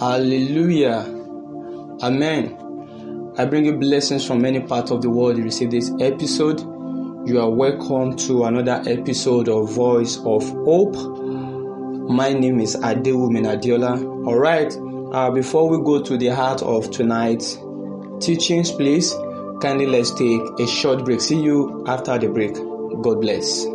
Hallelujah. Amen. I bring you blessings from many parts of the world. You receive this episode. You are welcome to another episode of Voice of Hope. My name is Adewumi Adeola. All right. Uh, before we go to the heart of tonight's teachings, please kindly let's take a short break. See you after the break. God bless.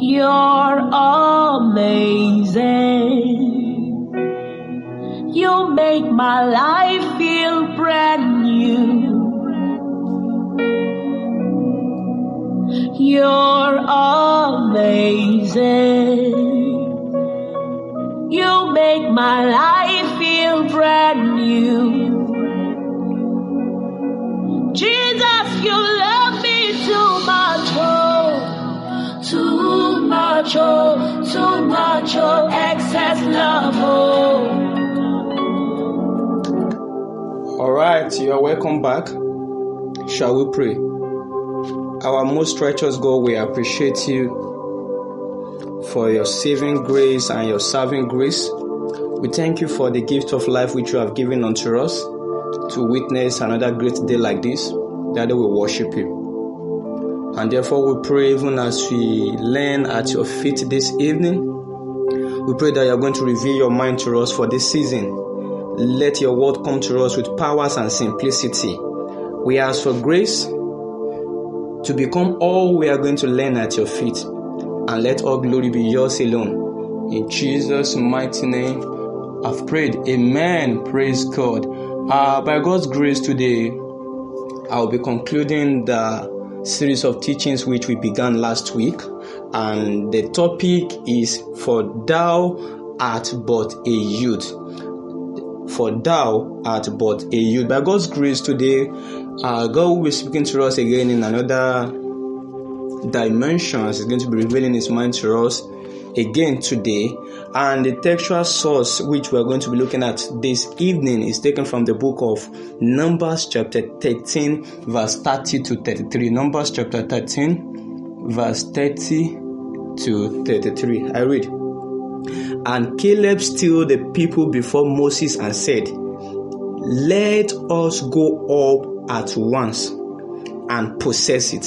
You're amazing. You make my life feel brand new. You're amazing. You make my life feel brand new. Much, oh, too much, oh, excess love, oh. All right, you are welcome back. Shall we pray? Our most righteous God, we appreciate you for your saving grace and your serving grace. We thank you for the gift of life which you have given unto us to witness another great day like this. That we worship you. And therefore, we pray even as we learn at your feet this evening, we pray that you are going to reveal your mind to us for this season. Let your word come to us with powers and simplicity. We ask for grace to become all we are going to learn at your feet. And let all glory be yours alone. In Jesus' mighty name, I've prayed. Amen. Praise God. Uh, by God's grace today, I'll be concluding the series of teachings which we began last week. And the topic is For Thou art but a youth. For thou art but a youth. By God's grace today, uh, God will be speaking to us again in another dimension. He's going to be revealing His mind to us again today. And the textual source which we're going to be looking at this evening is taken from the book of Numbers, chapter 13, verse 30 to 33. Numbers, chapter 13, verse 30 to 33. I read. And Caleb stilled the people before Moses and said, Let us go up at once and possess it,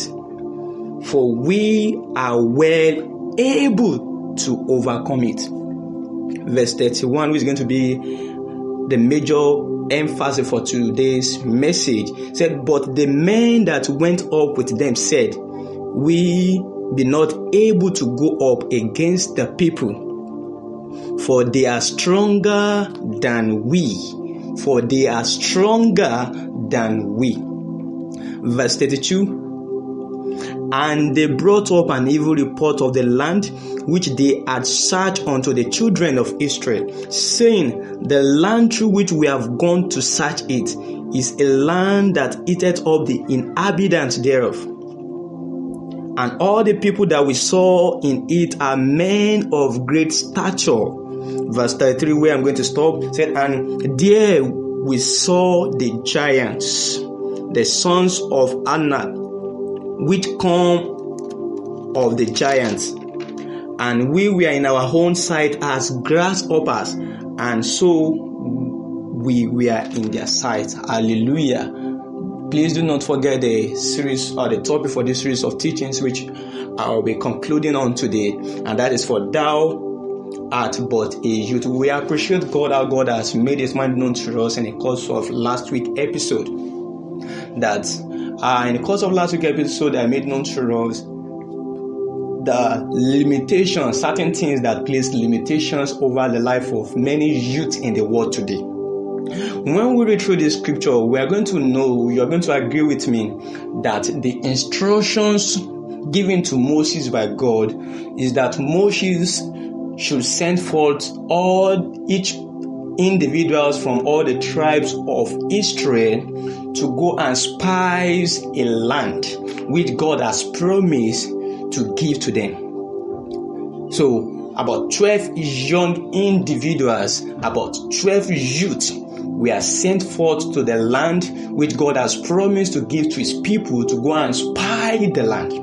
for we are well able to overcome it. Verse 31, which is going to be the major emphasis for today's message, said, But the men that went up with them said, We be not able to go up against the people for they are stronger than we. For they are stronger than we. Verse 32 And they brought up an evil report of the land which they had searched unto the children of Israel, saying, The land through which we have gone to search it is a land that eateth up the inhabitants thereof. And all the people that we saw in it are men of great stature. Verse 33, where I'm going to stop, said, And there we saw the giants, the sons of Anak, which come of the giants. And we were in our own sight as grasshoppers, and so we were in their sight. Hallelujah. Please do not forget the series or the topic for this series of teachings, which I'll be concluding on today, and that is for thou art but a youth. We appreciate God how God has made His mind known to us in the course of last week episode. That uh, in the course of last week episode, I made known to us the limitations, certain things that place limitations over the life of many youth in the world today. When we read through this scripture, we are going to know, you are going to agree with me that the instructions given to Moses by God is that Moses should send forth all each individuals from all the tribes of Israel to go and spies a land which God has promised to give to them. So, about 12 young individuals, about 12 youth were sent forth to the land which God has promised to give to his people to go and spy the land.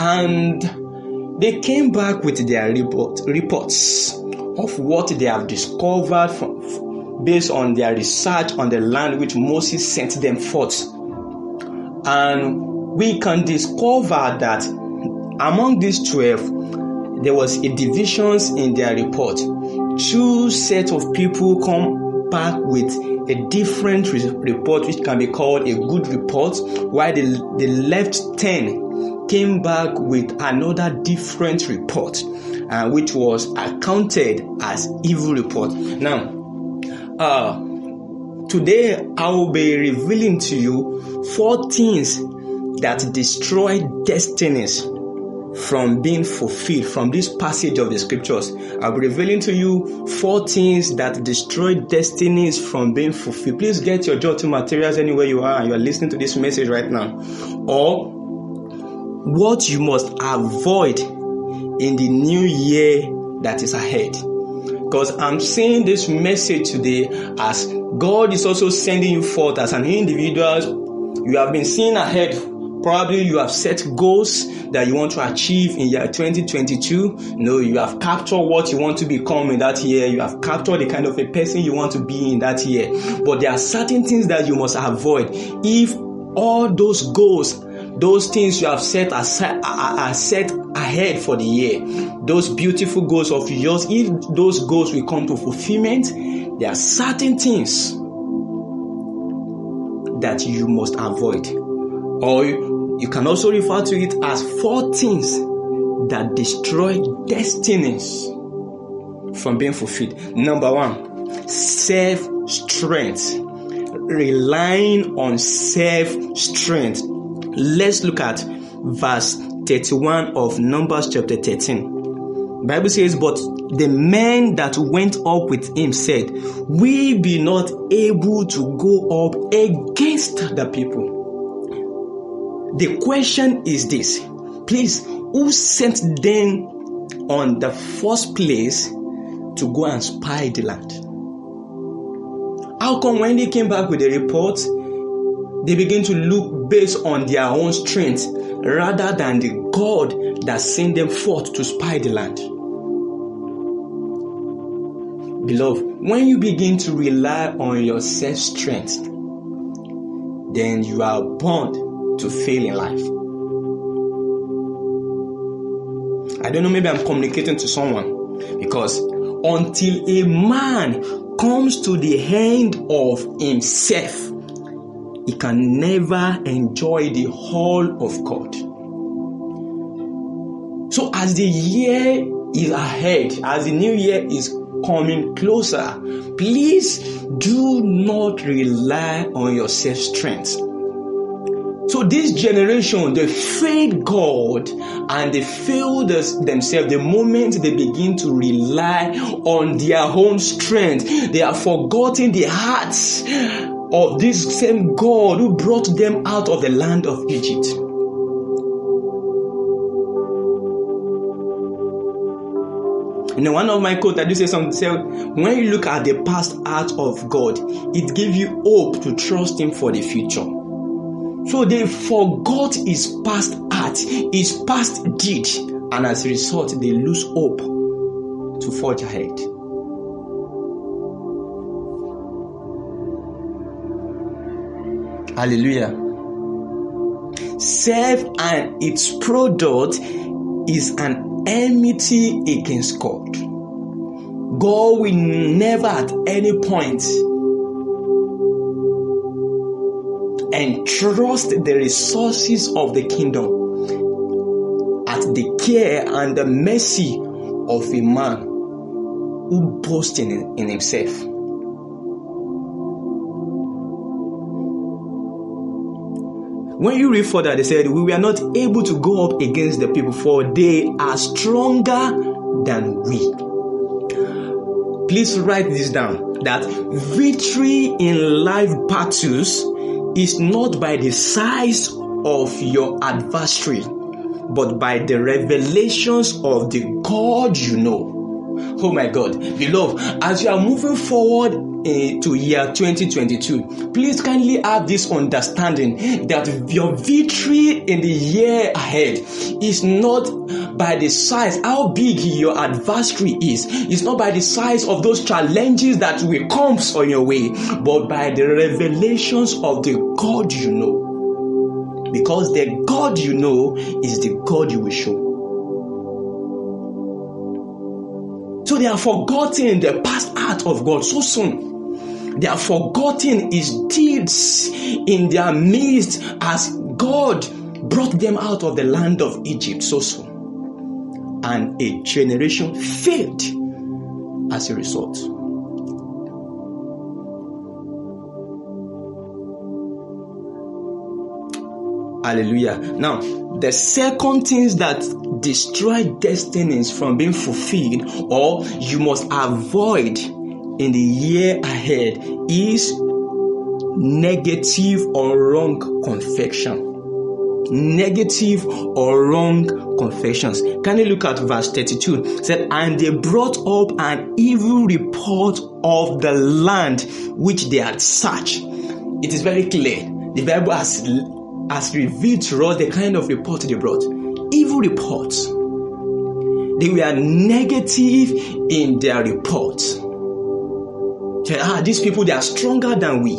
And they came back with their report, reports of what they have discovered from, based on their research on the land which Moses sent them forth. And we can discover that among these 12, there was a divisions in their report. Two set of people come back with a different re- report, which can be called a good report, while the, the left 10 came back with another different report, uh, which was accounted as evil report. Now, uh, today I will be revealing to you four things that destroy destinies from being fulfilled from this passage of the scriptures. I'll be revealing to you four things that destroy destinies from being fulfilled. Please get your jotting materials anywhere you are and you are listening to this message right now. Or what you must avoid in the new year that is ahead. Because I'm seeing this message today as God is also sending you forth as an individual. You have been seeing ahead Probably you have set goals that you want to achieve in year 2022. No, you have captured what you want to become in that year. You have captured the kind of a person you want to be in that year. But there are certain things that you must avoid. If all those goals, those things you have set aside, are set ahead for the year, those beautiful goals of yours, if those goals will come to fulfillment, there are certain things that you must avoid. Or you can also refer to it as four things that destroy destinies from being fulfilled. Number one, self strength. Relying on self strength. Let's look at verse 31 of Numbers chapter 13. Bible says, But the men that went up with him said, We be not able to go up against the people the question is this please, who sent them on the first place to go and spy the land? How come when they came back with the report, they begin to look based on their own strength rather than the God that sent them forth to spy the land? Beloved, when you begin to rely on your self strength, then you are bound to fail in life. I don't know, maybe I'm communicating to someone because until a man comes to the end of himself, can never enjoy the whole of God. So, as the year is ahead, as the new year is coming closer, please do not rely on your self strength. So this generation, they failed God and they failed themselves the moment they begin to rely on their own strength. They have forgotten the hearts of this same God who brought them out of the land of Egypt. Know, one of my quotes that do say something say, when you look at the past act of God, it gives you hope to trust Him for the future. So they forgot his past act, his past deed, and as a result, they lose hope to forge ahead. Hallelujah. Self and its product is an enmity against God. God will never at any point entrust the resources of the kingdom at the care and the mercy of a man who boasts in, in himself. When you read further, they said, We were not able to go up against the people, for they are stronger than we. Please write this down that victory in life battles is not by the size of your adversary, but by the revelations of the God you know. Oh my God, beloved, as you are moving forward uh, to year 2022, please kindly have this understanding that your victory in the year ahead is not by the size, how big your adversary is. It's not by the size of those challenges that will come on your way, but by the revelations of the God you know. Because the God you know is the God you will show. So they are forgotten the past act of God so soon. They are forgotten his deeds in their midst as God brought them out of the land of Egypt so soon. And a generation failed as a result. Hallelujah. Now, the second things that destroy destinies from being fulfilled or you must avoid in the year ahead is negative or wrong confession. Negative or wrong confessions. Can you look at verse 32? It said, and they brought up an evil report of the land which they had searched. It is very clear. The Bible has has revealed to us the kind of report they brought. Evil reports. They were negative in their reports. Ah, these people they are stronger than we.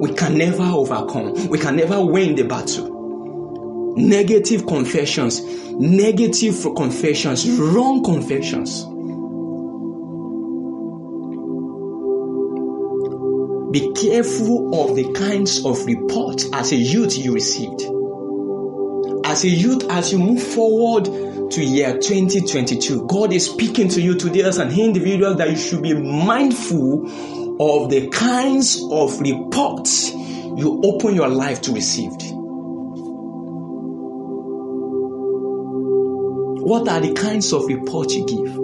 We can never overcome. We can never win the battle. Negative confessions, negative confessions, wrong confessions. Be careful of the kinds of reports as a youth you received. As a youth, as you move forward to year 2022, God is speaking to you today as an individual that you should be mindful of the kinds of reports you open your life to receive. What are the kinds of reports you give?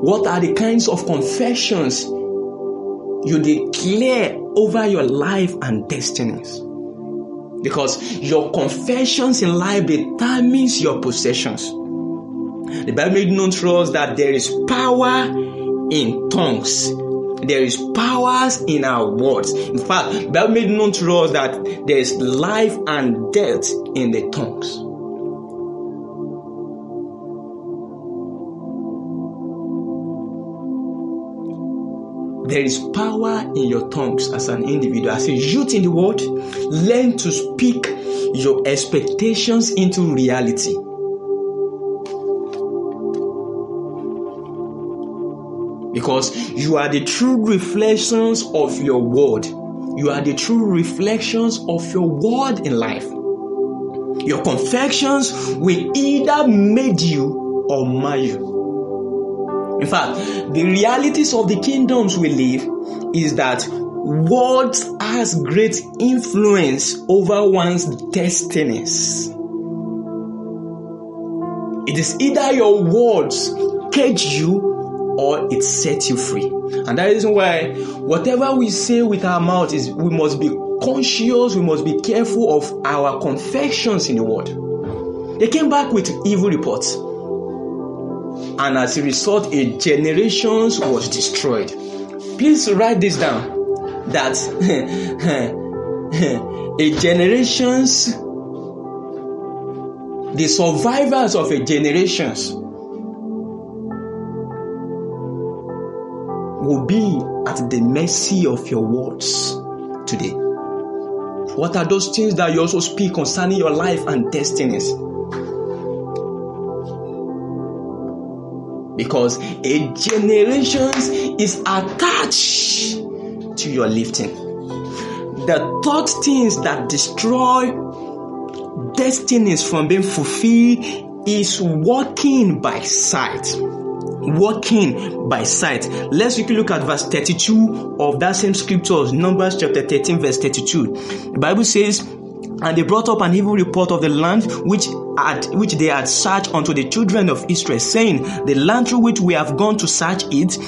What are the kinds of confessions you declare over your life and destinies. Because your confessions in life determines your possessions. The Bible made known to us that there is power in tongues. There is powers in our words. In fact, the Bible made known to us that there is life and death in the tongues. There is power in your tongues as an individual. As a youth in the world, learn to speak your expectations into reality. Because you are the true reflections of your word. You are the true reflections of your word in life. Your confections will either made you or mar you. In fact, the realities of the kingdoms we live is that words has great influence over one's destinies. It is either your words cage you or it sets you free. And that is why whatever we say with our mouth is we must be conscious, we must be careful of our confessions in the word. They came back with evil reports and as a result, a generation was destroyed. Please write this down that a generations the survivors of a generations will be at the mercy of your words today. What are those things that you also speak concerning your life and destinies? Because a generation is attached to your lifting. the third things that destroy destinies from being fulfilled is walking by sight walking by sight. Let's quickly look at verse 32 of that same scriptures, Numbers chapter 13, verse 32. The Bible says, and they brought up an evil report of the land which had which they had searched unto the children of Israel, saying, The land through which we have gone to search it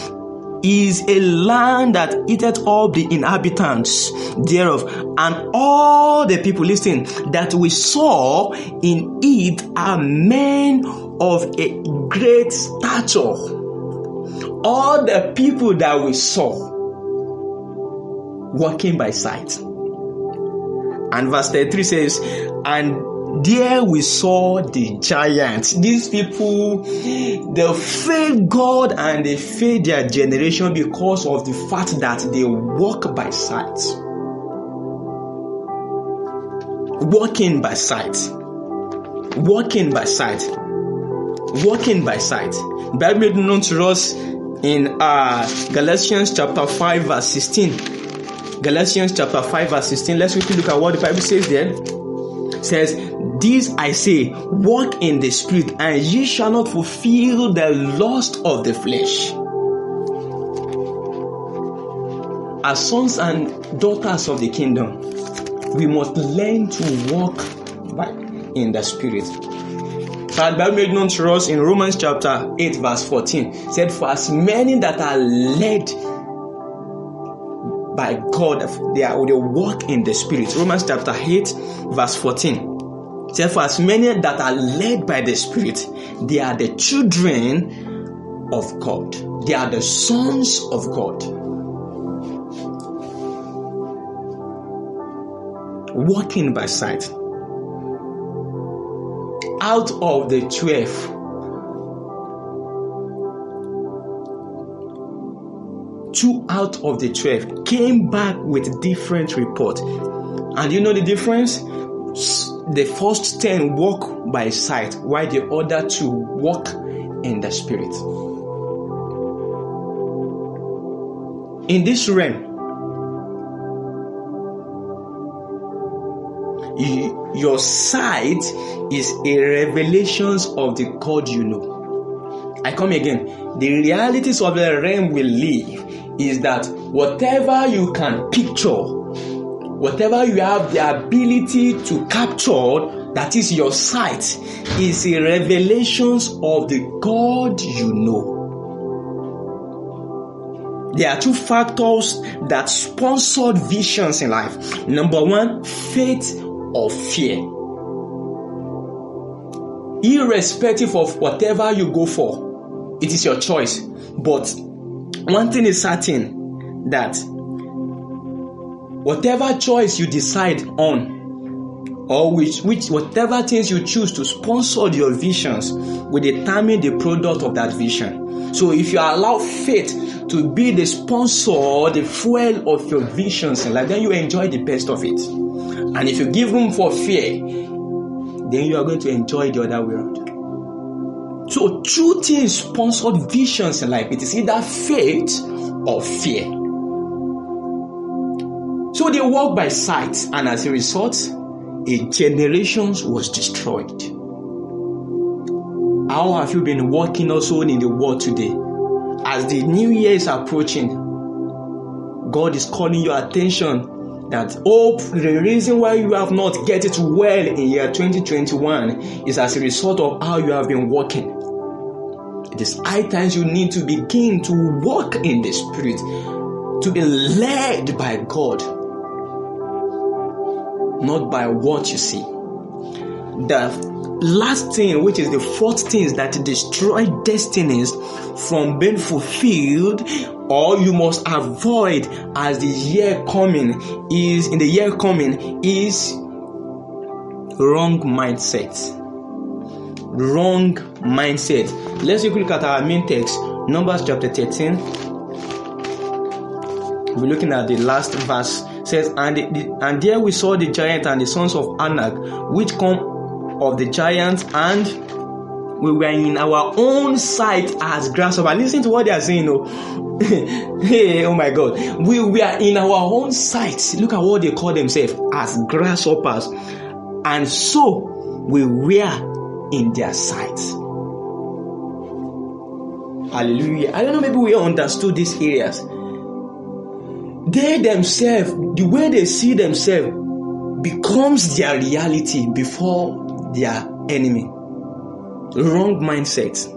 is a land that eateth all the inhabitants thereof, and all the people, listen, that we saw in it are men of a great stature. All the people that we saw walking by sight. And verse 33 says, And there we saw the giants. These people, they failed God and they failed their generation because of the fact that they walk by sight. Walking by sight. Walking by sight. Walking by sight. Bible made known to us in uh, Galatians chapter 5 verse 16. Galatians chapter 5 verse 16. Let's quickly look at what the Bible says there. It says, This I say, walk in the spirit, and ye shall not fulfill the lust of the flesh. As sons and daughters of the kingdom, we must learn to walk by, in the spirit. The Bible made known to us in Romans chapter 8, verse 14, said, For as many that are led by God, they are they walk in the spirit. Romans chapter 8, verse 14. Therefore, as many that are led by the spirit, they are the children of God. They are the sons of God. Walking by sight. Out of the twelve, two out of the 12 came back with different report. And you know the difference? The first 10 walk by sight while the other two walk in the spirit. In this realm you, your sight is a revelations of the god you know. I come again. The realities of the realm we live is that whatever you can picture, whatever you have the ability to capture, that is your sight, is a revelations of the God you know. There are two factors that sponsored visions in life. Number one, faith or fear. Irrespective of whatever you go for, it is your choice. But one thing is certain that whatever choice you decide on or which which whatever things you choose to sponsor your visions will determine the product of that vision. So if you allow faith to be the sponsor the fuel of your visions in life then you enjoy the best of it. And if you give room for fear then you are going to enjoy the other around so two things sponsored visions in life. It is either faith or fear. So they walk by sight, and as a result, a generation was destroyed. How have you been walking also in the world today? As the new year is approaching, God is calling your attention that hope, the reason why you have not get it well in year 2021 is as a result of how you have been walking. It is high times you need to begin to walk in the Spirit, to be led by God, not by what you see. The last thing, which is the fourth thing, that destroy destinies from being fulfilled, or you must avoid as the year coming is in the year coming is wrong mindset wrong mindset. Let's take a look at our main text, Numbers chapter 13. We're looking at the last verse. It says, and, the, and there we saw the giant and the sons of Anak, which come of the giants, and we were in our own sight as grasshopper. Listen to what they are saying. Oh, hey, oh my God. We were in our own sight. Look at what they call themselves as grasshoppers. And so we were in their sight. Hallelujah. I don't know, maybe we understood these areas. They themselves, the way they see themselves, becomes their reality before their enemy. Wrong mindset.